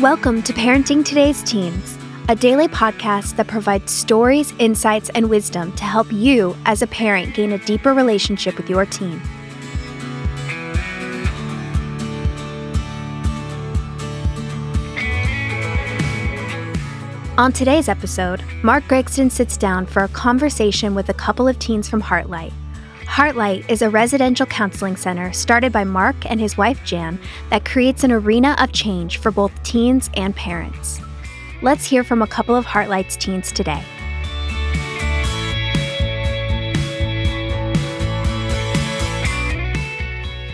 Welcome to Parenting Today's Teens, a daily podcast that provides stories, insights, and wisdom to help you as a parent gain a deeper relationship with your teen. On today's episode, Mark Gregston sits down for a conversation with a couple of teens from Heartlight. Heartlight is a residential counseling center started by Mark and his wife Jan that creates an arena of change for both teens and parents. Let's hear from a couple of Heartlight's teens today.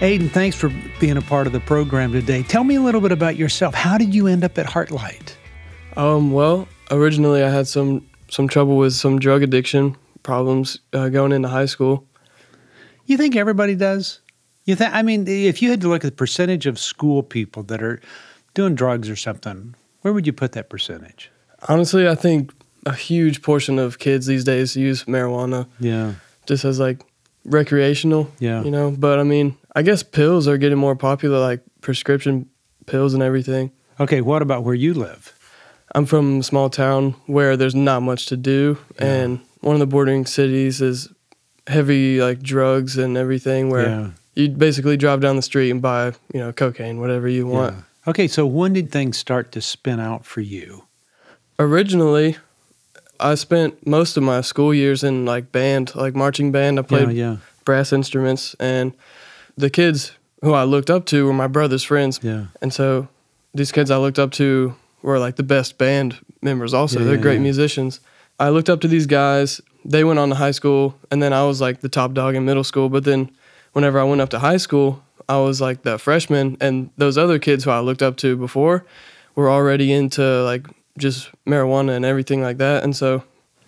Aiden, thanks for being a part of the program today. Tell me a little bit about yourself. How did you end up at Heartlight? Um, well, originally I had some some trouble with some drug addiction problems uh, going into high school. You think everybody does? You think? I mean, if you had to look at the percentage of school people that are doing drugs or something, where would you put that percentage? Honestly, I think a huge portion of kids these days use marijuana Yeah, just as like recreational. Yeah. You know, but I mean, I guess pills are getting more popular, like prescription pills and everything. Okay, what about where you live? I'm from a small town where there's not much to do, Yeah. and one of the bordering cities is heavy like drugs and everything, where Yeah. you basically drive down the street and buy, you know, cocaine, whatever you want. Yeah. Okay, so when did things start to spin out for you? Originally, I spent most of my school years in like band, like marching band. I played yeah, yeah, brass instruments, and the kids who I looked up to were my brother's friends. yeah. And so these kids I looked up to were like the best band members also. Yeah, They're great musicians. I looked up to these guys. They went on to high school and then I was like the top dog in middle school, but then whenever I went up to high school, I was like the freshman and those other kids who I looked up to before were already into like just marijuana and everything like that. And so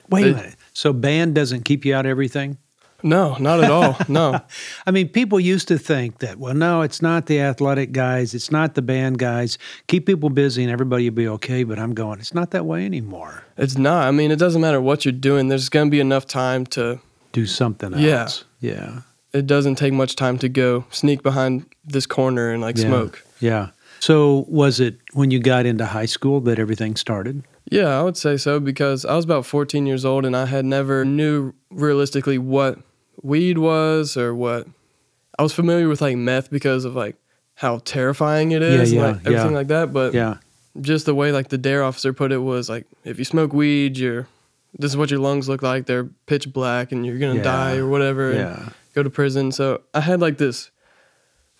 Wait They- a minute. So band doesn't keep you out of everything? No, not at all. No. I mean, people used to think that, well, no, it's not the athletic guys, it's not the band guys. Keep people busy and everybody will be okay. But I'm going, it's not that way anymore. It's not. I mean, it doesn't matter what you're doing. There's going to be enough time to Do something Yeah. else. Yeah. it doesn't take much time to go sneak behind this corner and like Yeah. smoke. Yeah. So was it when you got into high school that everything started? Yeah, I would say so because I was about 14 years old and I had never knew realistically what weed was or what I was familiar with like meth because of like how terrifying it is Yeah, and yeah, like everything yeah. like that. But Yeah. just the way like the dare officer put it was like if you smoke weed, you're this is what your lungs look like. They're pitch black and you're gonna die or whatever. and Yeah. go to prison. So I had like this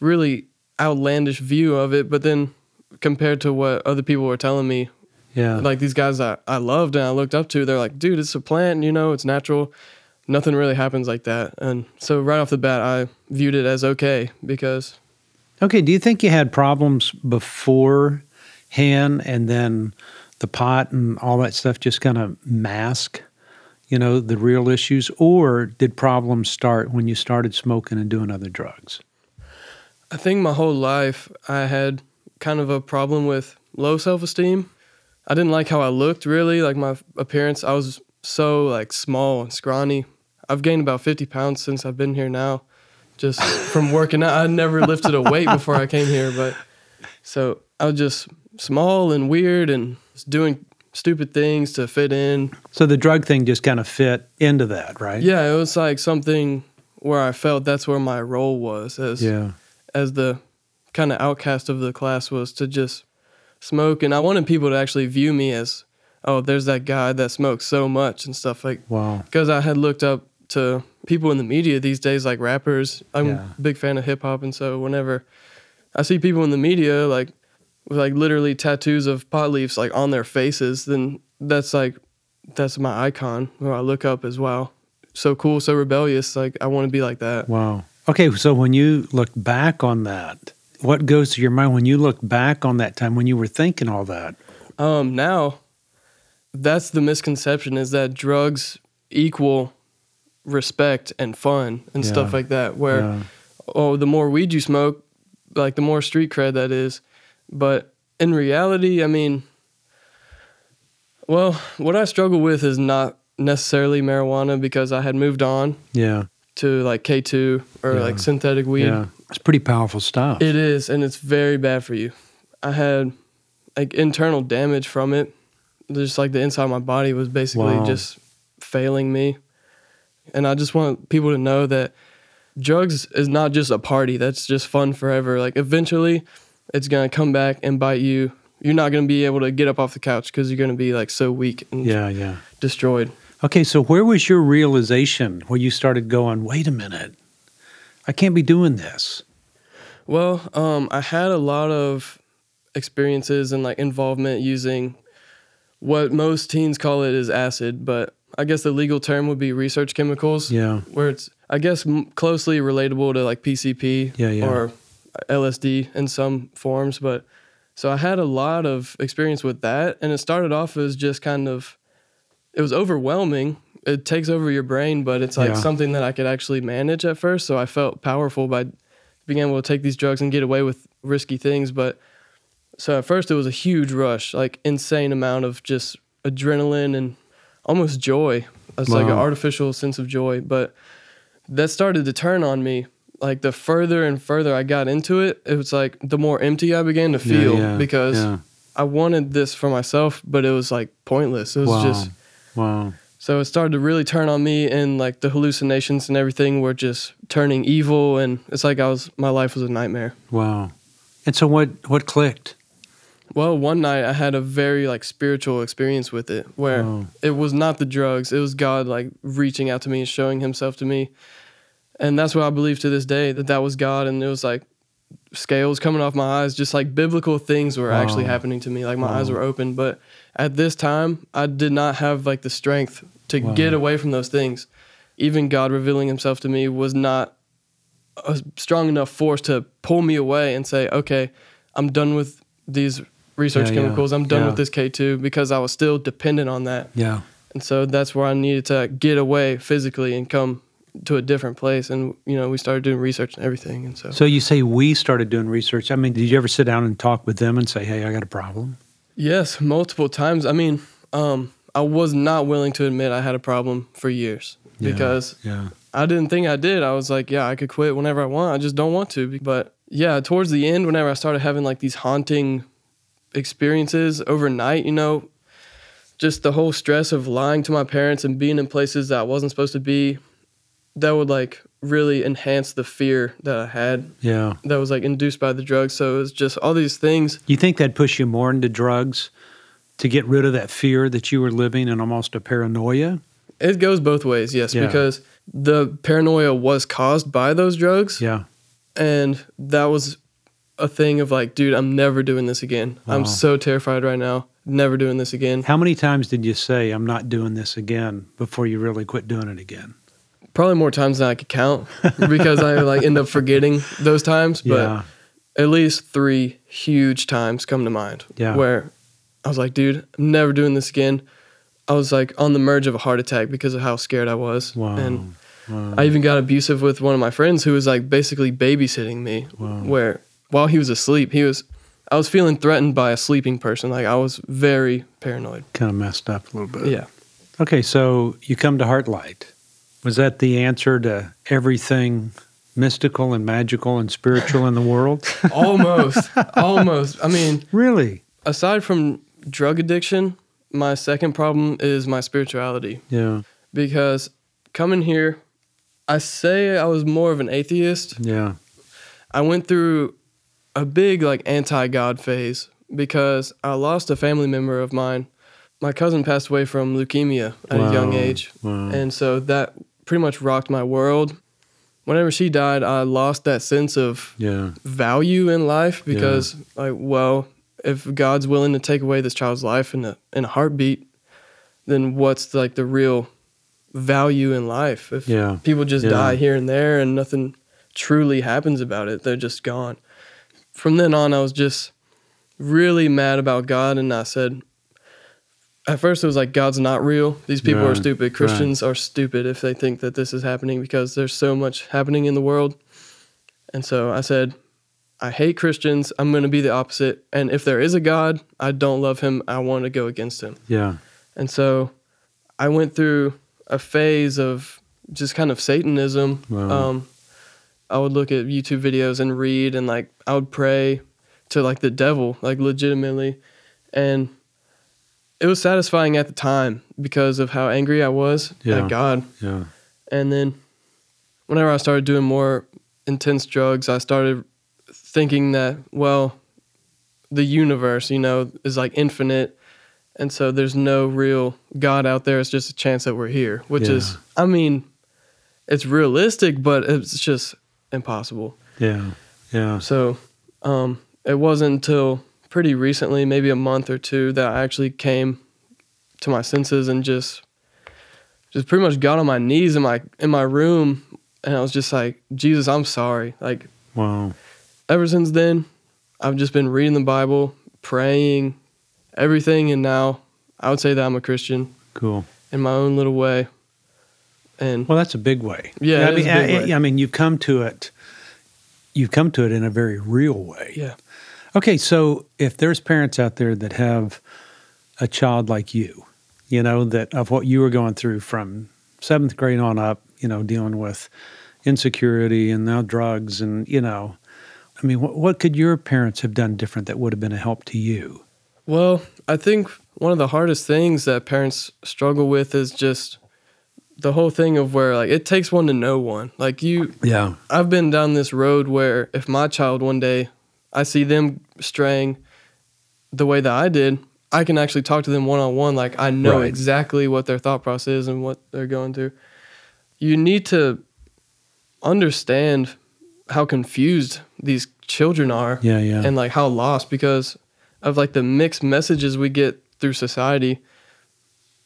really outlandish view of it, but then compared to what other people were telling me, Yeah. like these guys I, I loved and I looked up to, they're like, dude, it's a plant, you know, it's natural. Nothing really happens like that. And so right off the bat, I viewed it as okay because Okay. Do you think you had problems beforehand and then the pot and all that stuff just kind of mask, you know, the real issues? Or did problems start when you started smoking and doing other drugs? I think my whole life I had kind of a problem with low self esteem. I didn't like how I looked really, like my appearance. I was so like small and scrawny. I've gained about 50 pounds since I've been here now, just from working out. I never lifted a weight before I came here, but so I was just small and weird and just doing stupid things to fit in. So the drug thing just kind of fit into that, right? Yeah, it was like something where I felt that's where my role was as Yeah. as the kind of outcast of the class was to just smoke and I wanted people to actually view me as oh there's that guy that smokes so much and stuff like Wow. because I had looked up to people in the media these days like rappers I'm Yeah. a big fan of hip hop and so whenever I see people in the media like with like literally tattoos of pot leaves like on their faces then that's like that's my icon who I look up as well so cool so rebellious like I want to be like that Wow. Okay, so when you look back on that, what goes to your mind when you look back on that time when you were thinking all that? Um, now, that's the misconception is that drugs equal respect and fun and stuff like that. Where Yeah. oh, the more weed you smoke, like the more street cred that is. But in reality, I mean, well, what I struggle with is not necessarily marijuana because I had moved on Yeah. to like K2 or Yeah. like synthetic weed. Yeah. It's pretty powerful stuff. It is, and it's very bad for you. I had like internal damage from it. Just like the inside of my body was basically Wow. just failing me. And I just want people to know that drugs is not just a party that's just fun forever. Like eventually it's going to come back and bite you. You're not going to be able to get up off the couch because you're going to be like so weak and Yeah, yeah. destroyed. Okay, so where was your realization where you started going, wait a minute, I can't be doing this? Well, um, I had a lot of experiences and like involvement using what most teens call it is acid, but I guess the legal term would be research chemicals. Yeah. Where it's, I guess, m- closely relatable to like PCP Yeah, yeah. or LSD in some forms. But so I had a lot of experience with that. And it started off as just kind of, it was overwhelming. It takes over your brain, but it's like Yeah. something that I could actually manage at first. So I felt powerful by being able to take these drugs and get away with risky things. But so at first it was a huge rush, like insane amount of just adrenaline and almost joy. It's like an artificial sense of joy. But that started to turn on me. Like the further and further I got into it, it was like the more empty I began to Yeah, feel yeah, because yeah. I wanted this for myself, but it was like pointless. It was wow. just wow. so it started to really turn on me, and like the hallucinations and everything were just turning evil, and it's like I was my life was a nightmare. Wow. And so what what clicked? Well, one night I had a very like spiritual experience with it, where Oh. it was not the drugs, it was God like reaching out to me and showing Himself to me, and that's what I believe to this day that that was God, and it was like scales coming off my eyes, just like biblical things were actually happening to me, like my eyes were open. But at this time, I did not have like the strength to Wow. get away from those things. Even God revealing Himself to me was not a strong enough force to pull me away and say, "Okay, I'm done with these research Yeah, yeah, chemicals. I'm done yeah. with this K2 because I was still dependent on that. Yeah. And so that's where I needed to get away physically and come to a different place. And, you know, we started doing research and everything. And so, So you say we started doing research. I mean, did you ever sit down and talk with them and say, "Hey, I got a problem"? yes, multiple times. I mean, um, I was not willing to admit I had a problem for years Yeah, because yeah. I didn't think I did. I was like, yeah, I could quit whenever I want. I just don't want to. But yeah, towards the end, whenever I started having like these haunting experiences overnight, you know, just the whole stress of lying to my parents and being in places that I wasn't supposed to be, that would like really enhance the fear that I had Yeah. that was like induced by the drugs. So it was just all these things. You think that'd push you more into drugs to get rid of that fear that you were living in almost a paranoia? It goes both ways, yes, Yeah. because the paranoia was caused by those drugs. Yeah. and that was a thing of like dude i'm never doing this again Wow. i'm so terrified right now never doing this again How many times did you say, I'm not doing this again before you really quit doing it again? probably more times than i could count because i like end up forgetting those times but yeah. at least three huge times come to mind Yeah. where i was like dude i'm never doing this again i was like on the merge of a heart attack because of how scared i was Wow. and wow. I even got abusive with one of my friends who was like basically babysitting me. Wow. Where while he was asleep, he was I was feeling threatened by a sleeping person. Like I was very paranoid. kind of messed up a little bit. Yeah. Okay, so you come to Heartlight. Was that the answer to everything mystical and magical and spiritual in the world? Almost. almost. I mean, Really? aside from drug addiction, my second problem is my spirituality. Yeah. Because coming here, I say I was more of an atheist. Yeah. I went through a big like anti-God phase because I lost a family member of mine. My cousin passed away from leukemia at a young age, Wow. and so that pretty much rocked my world. Whenever she died, I lost that sense of yeah. value in life because like well, if God's willing to take away this child's life in a in a heartbeat, then what's like the real value in life? If Yeah. people just Yeah. die here and there and nothing truly happens about it, they're just gone. From then on, I was just really mad about God, and I said, at first it was like God's not real. These people are Right, stupid. right. Christians are stupid if they think that this is happening because there's so much happening in the world. And so I said, I hate Christians. I'm going to be the opposite. And if there is a God, I don't love him. I want to go against him. Yeah. And so I went through a phase of just kind of Satanism. Wow. Um, I would look at YouTube videos and read, and like I would pray to like the devil, like legitimately. And it was satisfying at the time because of how angry I was Yeah. at God. Yeah. And then whenever I started doing more intense drugs, I started thinking that, well, the universe, you know, is like infinite. And so there's no real God out there. It's just a chance that we're here, which is, I mean, it's realistic, but it's just impossible. Yeah. Yeah. So um, it wasn't until pretty recently, maybe a month or two, that I actually came to my senses and just just pretty much got on my knees in my in my room and I was just like, Jesus, I'm sorry. Like Wow. ever since then, I've just been reading the Bible, praying, everything, and now I would say that I'm a Christian Cool. in my own little way. And Well, that's a big way. Yeah, I mean, I. I mean, you've come to it. You've come to it in a very real way. yeah, Okay, so if there's parents out there that have a child like you, you know, that of what you were going through from seventh grade on up, you know, dealing with insecurity and now drugs, and you know, I mean, what, what could your parents have done different that would have been a help to you? Well, I think one of the hardest things that parents struggle with is just the whole thing of where like it takes one to know one. Like you Yeah, I've been down this road where if my child one day I see them straying the way that I did, I can actually talk to them one on one like I know Right. exactly what their thought process is and what they're going through. You need to understand how confused these children are yeah, yeah, and like how lost because of like the mixed messages we get through society.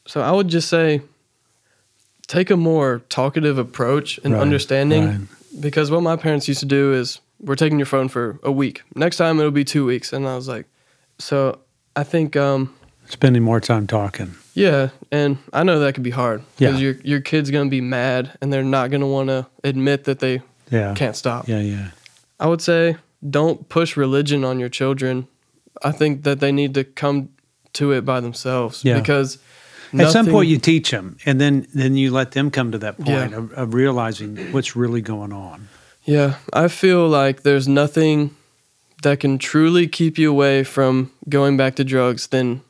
So I would just say take a more talkative approach and Right, understanding right. because what my parents used to do is we're taking your phone for a week. Next time it'll be 2 weeks and I was like so I think um spending more time talking. yeah, and I know that could be hard because Yeah. your your kid's going to be mad and they're not going to want to admit that they Yeah, can't stop. yeah, yeah, I would say don't push religion on your children. I think that they need to come to it by themselves Yeah. because At some point, you teach them, and then then you let them come to that Yeah. point of, of realizing what's really going on. Yeah, I feel like there's nothing that can truly keep you away from going back to drugs than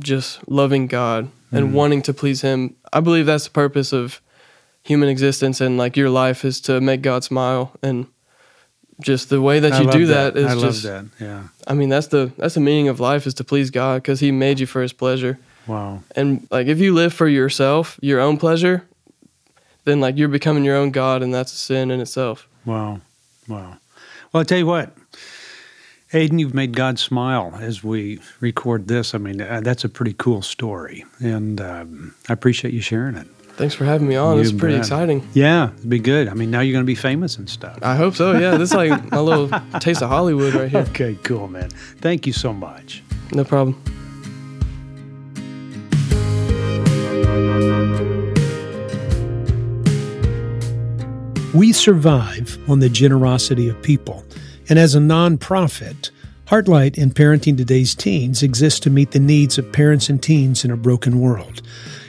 just loving God and Mm. wanting to please Him. I believe that's the purpose of human existence and like your life is to make God smile and just the way that you do that is I just love that. Yeah. I mean that's the that's the meaning of life is to please God cuz he made you for his pleasure. Wow. And like if you live for yourself, your own pleasure, then like you're becoming your own god and that's a sin in itself. Wow. Wow. Well, I tell you what, Aiden, you've made God smile as we record this. I mean, uh, that's a pretty cool story, and um, I appreciate you sharing it. Thanks for having me on. It's pretty exciting. Yeah, it'd be good. I mean, now you're going to be famous and stuff. I hope so. Yeah, this is like a little taste of Hollywood right here. Okay, cool, man. Thank you so much. No problem. We survive on the generosity of people. And as a nonprofit, Heartlight and Parenting Today's Teens exists to meet the needs of parents and teens in a broken world.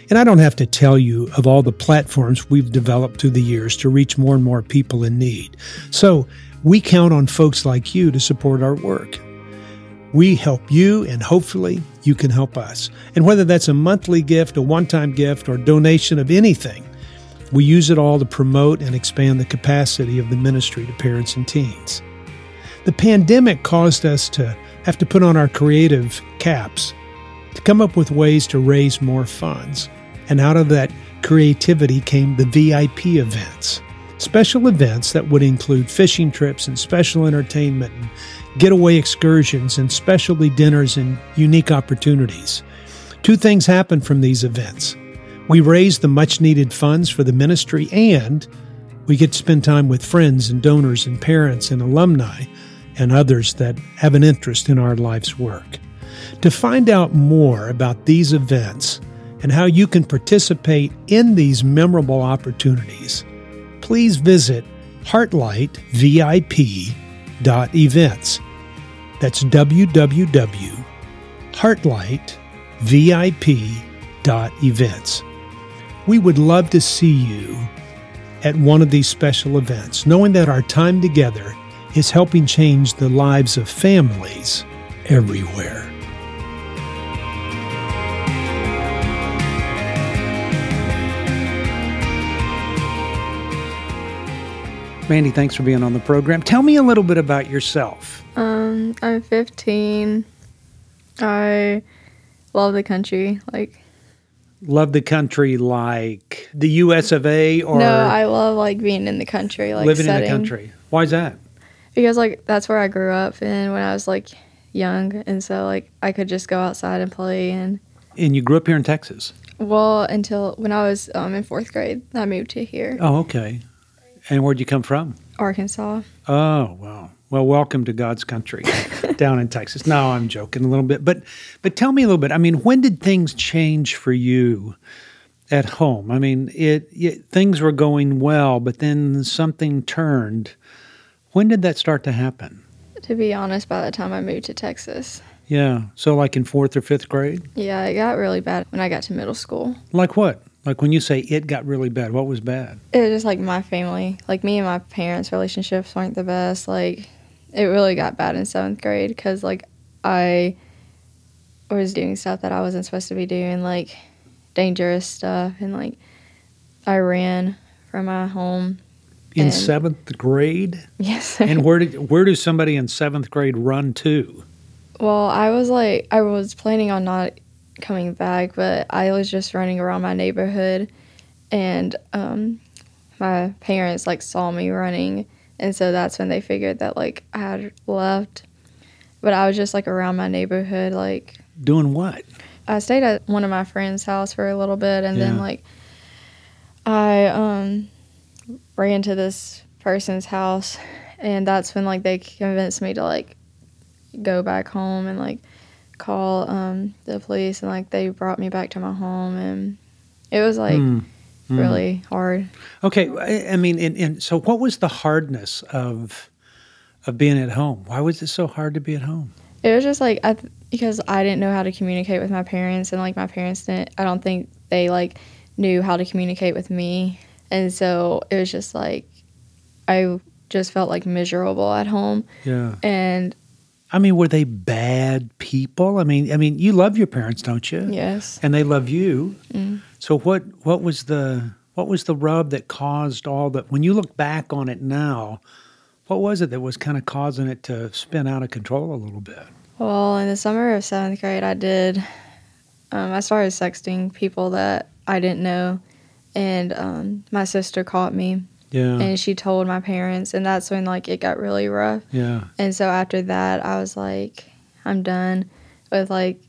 And I don't have to tell you of all the platforms we've developed through the years to reach more and more people in need. So we count on folks like you to support our work. We help you, and hopefully you can help us. And whether that's a monthly gift, a one time gift, or donation of anything, we use it all to promote and expand the capacity of the ministry to parents and teens. The pandemic caused us to have to put on our creative caps to come up with ways to raise more funds. And out of that creativity came the VIP events. Special events that would include fishing trips and special entertainment and getaway excursions and specialty dinners and unique opportunities. Two things happened from these events. We raise the much needed funds for the ministry, and we get to spend time with friends and donors and parents and alumni and others that have an interest in our life's work. To find out more about these events and how you can participate in these memorable opportunities, please visit heartlightvip.events. That's www.heartlightvip.events. We would love to see you at one of these special events, knowing that our time together is helping change the lives of families everywhere. Randy, thanks for being on the program. Tell me a little bit about yourself. Um, I'm 15. I love the country. Like, Love the country like the US of A or no, I love like being in the country, like living setting, in the country. Why is that? because like that's where I grew up and when I was like young, and so like I could just go outside and play. And And you grew up here in Texas. well, until when I was um, in fourth grade, I moved to here, Oh, okay. And where'd you come from? Arkansas. Oh, wow. Well, welcome to God's country down in Texas. No, I'm joking a little bit, but but tell me a little bit. I mean, when did things change for you at home? I mean, it, it things were going well, but then something turned. When did that start to happen? To be honest, by the time I moved to Texas, Yeah. So like in 4th or 5th grade? yeah, it got really bad when I got to middle school. Like what? Like when you say it got really bad, what was bad? It was just like my family, like me and my parents' relationships weren't the best. Like it really got bad in seventh grade because like I was doing stuff that I wasn't supposed to be doing, like dangerous stuff, and like I ran from my home. In And- 7th grade? Yes. sir. And where did where does somebody in 7th grade run to? well, I was like I was planning on not coming back, but I was just running around my neighborhood, and um, my parents like saw me running, and so that's when they figured that like I had left. But I was just like around my neighborhood, like Doing what? I stayed at one of my friends' house for a little bit, and Yeah. then like I um ran to this person's house, and that's when like they convinced me to like go back home and like call um the police, and like they brought me back to my home, and it was like Hmm. Hmm. really hard. Okay, I, I mean, and, and so what was the hardness of of being at home? Why was it so hard to be at home? It was just like I th- because I didn't know how to communicate with my parents, and like my parents didn't. I don't think they like knew how to communicate with me, and so it was just like I just felt like miserable at home, Yeah. and I mean, were they bad people? I mean, I mean, you love your parents, don't you? yes, And they love you. Mm. So what what was the what was the rub that caused all that? When you look back on it now, what was it that was kind of causing it to spin out of control a little bit? Well, in the summer of seventh grade, I did. Um, I started sexting people that I didn't know, and um, my sister caught me, Yeah. and she told my parents, and that's when like it got really rough. yeah. And so after that, I was like, I'm done with like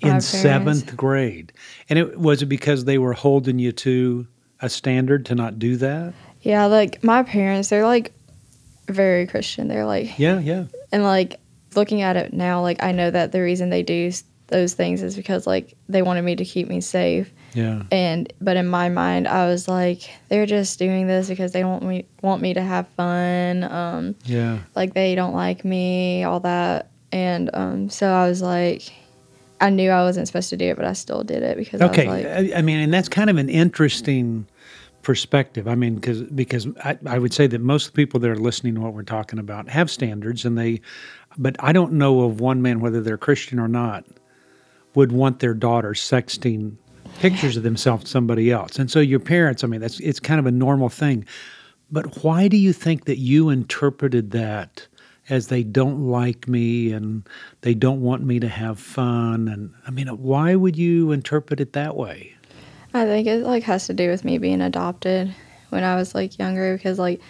in seventh grade. And it was it because they were holding you to a standard to not do that? Yeah, like my parents, they're like very Christian. They're like, Yeah, yeah. and like looking at it now, like I know that the reason they do those things is because like they wanted me to keep me safe. Yeah. And but in my mind, I was like, they're just doing this because they want me want me to have fun. Um, Yeah. like they don't like me, all that. And um, so I was like, I knew I wasn't supposed to do it, but I still did it because Okay. I was like, I, I mean, and that's kind of an interesting perspective. I mean, because because I, I would say that most people that are listening to what we're talking about have standards, and they, but I don't know of one man whether they're Christian or not would want their daughter sexting pictures of themselves to somebody else. And so your parents, I mean, that's it's kind of a normal thing. But why do you think that you interpreted that as they don't like me and they don't want me to have fun? And I mean, why would you interpret it that way? I think it like has to do with me being adopted when I was like younger because like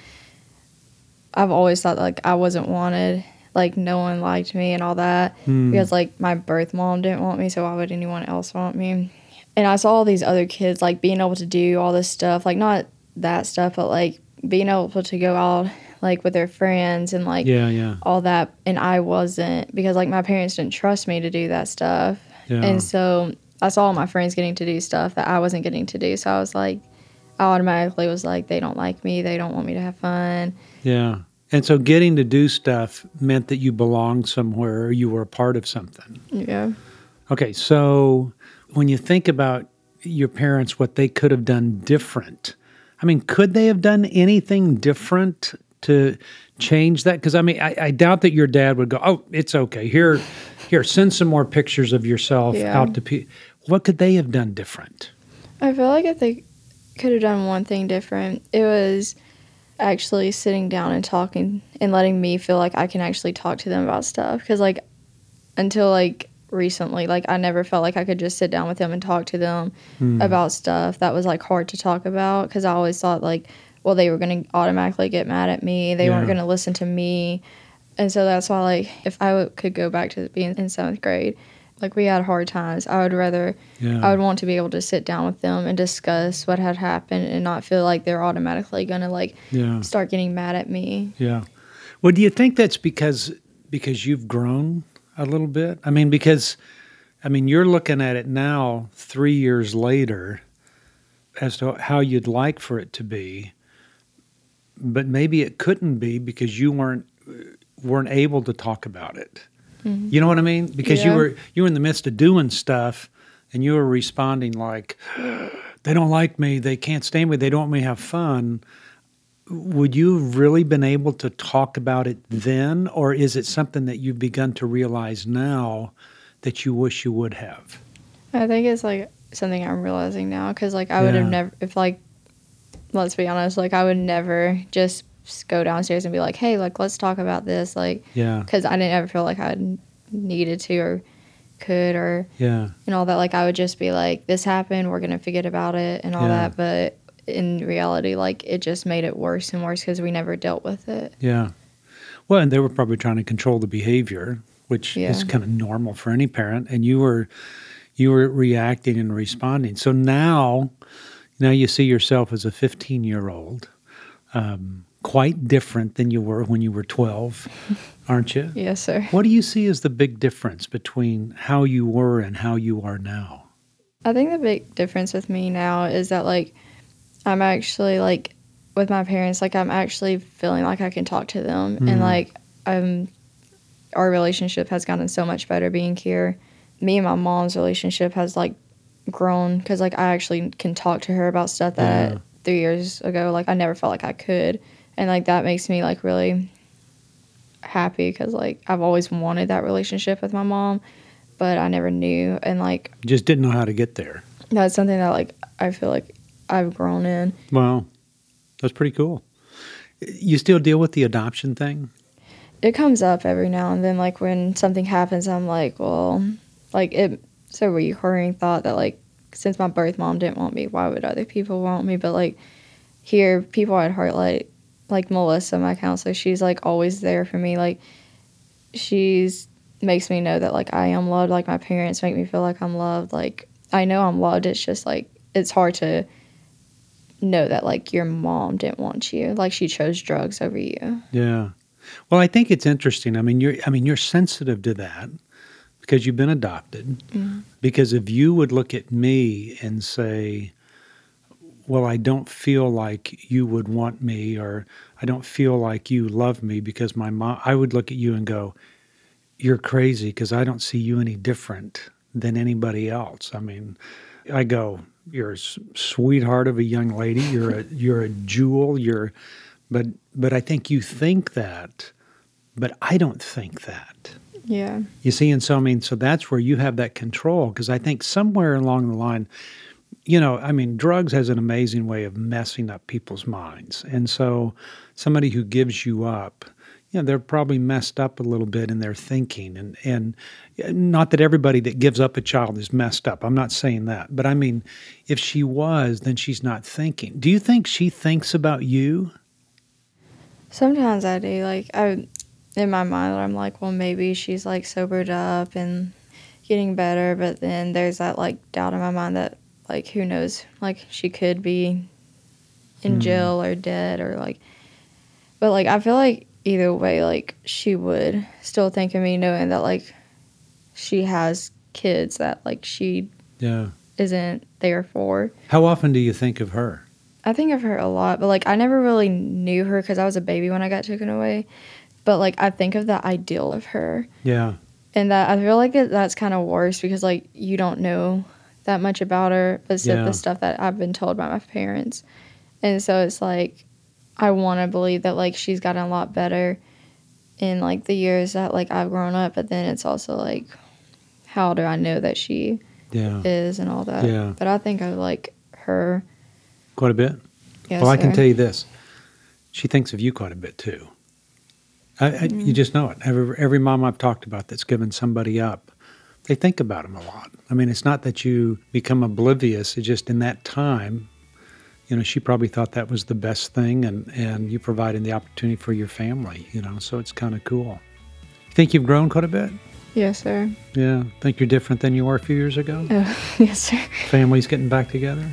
I've always thought like I wasn't wanted, like no one liked me and all that Hmm. because like my birth mom didn't want me, so why would anyone else want me? And I saw all these other kids like being able to do all this stuff, like not that stuff, but like being able to go out like with their friends and like Yeah, yeah, all that and I wasn't because like my parents didn't trust me to do that stuff. yeah. And so I saw all my friends getting to do stuff that I wasn't getting to do. So I was like, I automatically was like, they don't like me. They don't want me to have fun. yeah. And so getting to do stuff meant that you belonged somewhere or you were a part of something. Yeah. Okay, so when you think about your parents, what they could have done different, I mean, could they have done anything different to change that? Because I mean, I, I doubt that your dad would go, "Oh, it's okay. Here, here, send some more pictures of yourself Yeah. out to people." What could they have done different? I feel like if they could have done one thing different, it was actually sitting down and talking and letting me feel like I can actually talk to them about stuff. Because, like, until like recently, like, I never felt like I could just sit down with them and talk to them hmm. about stuff that was like hard to talk about. Because I always thought, like, well, they were going to automatically get mad at me, they weren't going to listen to me. And so that's why, like, if I w- could go back to being in seventh grade, like, we had hard times, I would rather Yeah. I would want to be able to sit down with them and discuss what had happened and not feel like they're automatically gonna like yeah. start getting mad at me. Yeah. Well, do you think that's because because you've grown a little bit? I mean, because I mean, you're looking at it now, three years later, as to how you'd like for it to be, but maybe it couldn't be because you weren't weren't able to talk about it. Mm-hmm. You know what I mean? Because you were you were in the midst of doing stuff, and you were responding like, "They don't like me. They can't stand me. They don't want me to have fun." would you have really been able to talk about it then, or is it something that you've begun to realize now that you wish you would have? I think it's like something I'm realizing now because like I would Yeah. have never if like let's be honest like I would never just s- go downstairs and be like hey like let's talk about this like Yeah, because I didn't ever feel like I needed to or could or yeah, and all that like I would just be like this happened we're gonna forget about it and all Yeah. that but in reality like it just made it worse and worse because we never dealt with it. yeah. Well, and they were probably trying to control the behavior, which is kind of normal for any parent, and you were you were reacting and responding. So now, now you see yourself as a 15 year old, um, quite different than you were when you were 12, aren't you? Yes, sir. What do you see as the big difference between how you were and how you are now? I think the big difference with me now is that like I'm actually like with my parents like I'm actually feeling like I can talk to them Mhm. and like I'm our relationship has gotten so much better being here. Me and my mom's relationship has like grown cuz like I actually can talk to her about stuff that Yeah. 3 years ago like I never felt like I could and like that makes me like really happy cuz like I've always wanted that relationship with my mom but I never knew and like just didn't know how to get there. that's something that like I feel like I've grown in. Well, that's pretty cool. You still deal with the adoption thing? It comes up every now and then, like when something happens, I'm like, well, like it. A recurring thought that like since my birth mom didn't want me, why would other people want me? But like here, people at Heartlight, like Melissa, my counselor, she's like always there for me. Like she's makes me know that like I am loved. Like my parents make me feel like I'm loved. Like I know I'm loved. It's just like it's hard to know that like your mom didn't want you. Like she chose drugs over you. Yeah. Well, I think it's interesting. I mean, you're I mean, you're sensitive to that because you've been adopted. Mm-hmm. Because if you would look at me and say, "Well, I don't feel like you would want me or I don't feel like you love me because my mom," I would look at you and go, "You're crazy because I don't see you any different than anybody else." I mean, I go, "You're a sweetheart of a young lady. You're a you're a jewel. You're but but I think you think that, but I don't think that. Yeah. You see, and so I mean, so that's where you have that control because I think somewhere along the line, you know, I mean, drugs has an amazing way of messing up people's minds, and so somebody who gives you up, you know, they're probably messed up a little bit in their thinking, and and not that everybody that gives up a child is messed up. I'm not saying that, but I mean, if she was, then she's not thinking. Do you think she thinks about you? Sometimes I do. Like I, in my mind, I'm like, well, maybe she's like sobered up and getting better. But then there's that like doubt in my mind that like who knows, like she could be in Hmm. jail or dead or like. But like I feel like either way, like she would still think of me, knowing that like she has kids that like she Yeah. isn't there for. How often do you think of her? I think of her a lot, but like I never really knew her because I was a baby when I got taken away. But like I think of the ideal of her, Yeah. and that I feel like that's kind of worse because like you don't know that much about her, but Yeah. the stuff that I've been told by my parents, and so it's like I want to believe that like she's gotten a lot better in like the years that like I've grown up, but then it's also like how do I know that she Yeah. is and all that. Yeah. But I think I like her. Quite a bit. Yes, well, I can tell you this. she thinks of you quite a bit too. I, I, you mm-hmm. just know it. Every, every mom I've talked about that's given somebody up, they think about them a lot. I mean, it's not that you become oblivious. It's just in that time, you know, she probably thought that was the best thing, and and you providing the opportunity for your family. You know, so it's kind of cool. Think you've grown quite a bit. Yes, sir. Yeah. Think you're different than you were a few years ago. Uh, yes, sir. Families getting back together.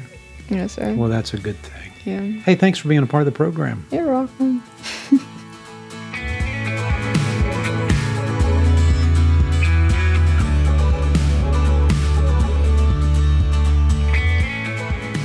Yes, sir. Well, that's a good thing. yeah. Hey, thanks for being a part of the program. You're welcome.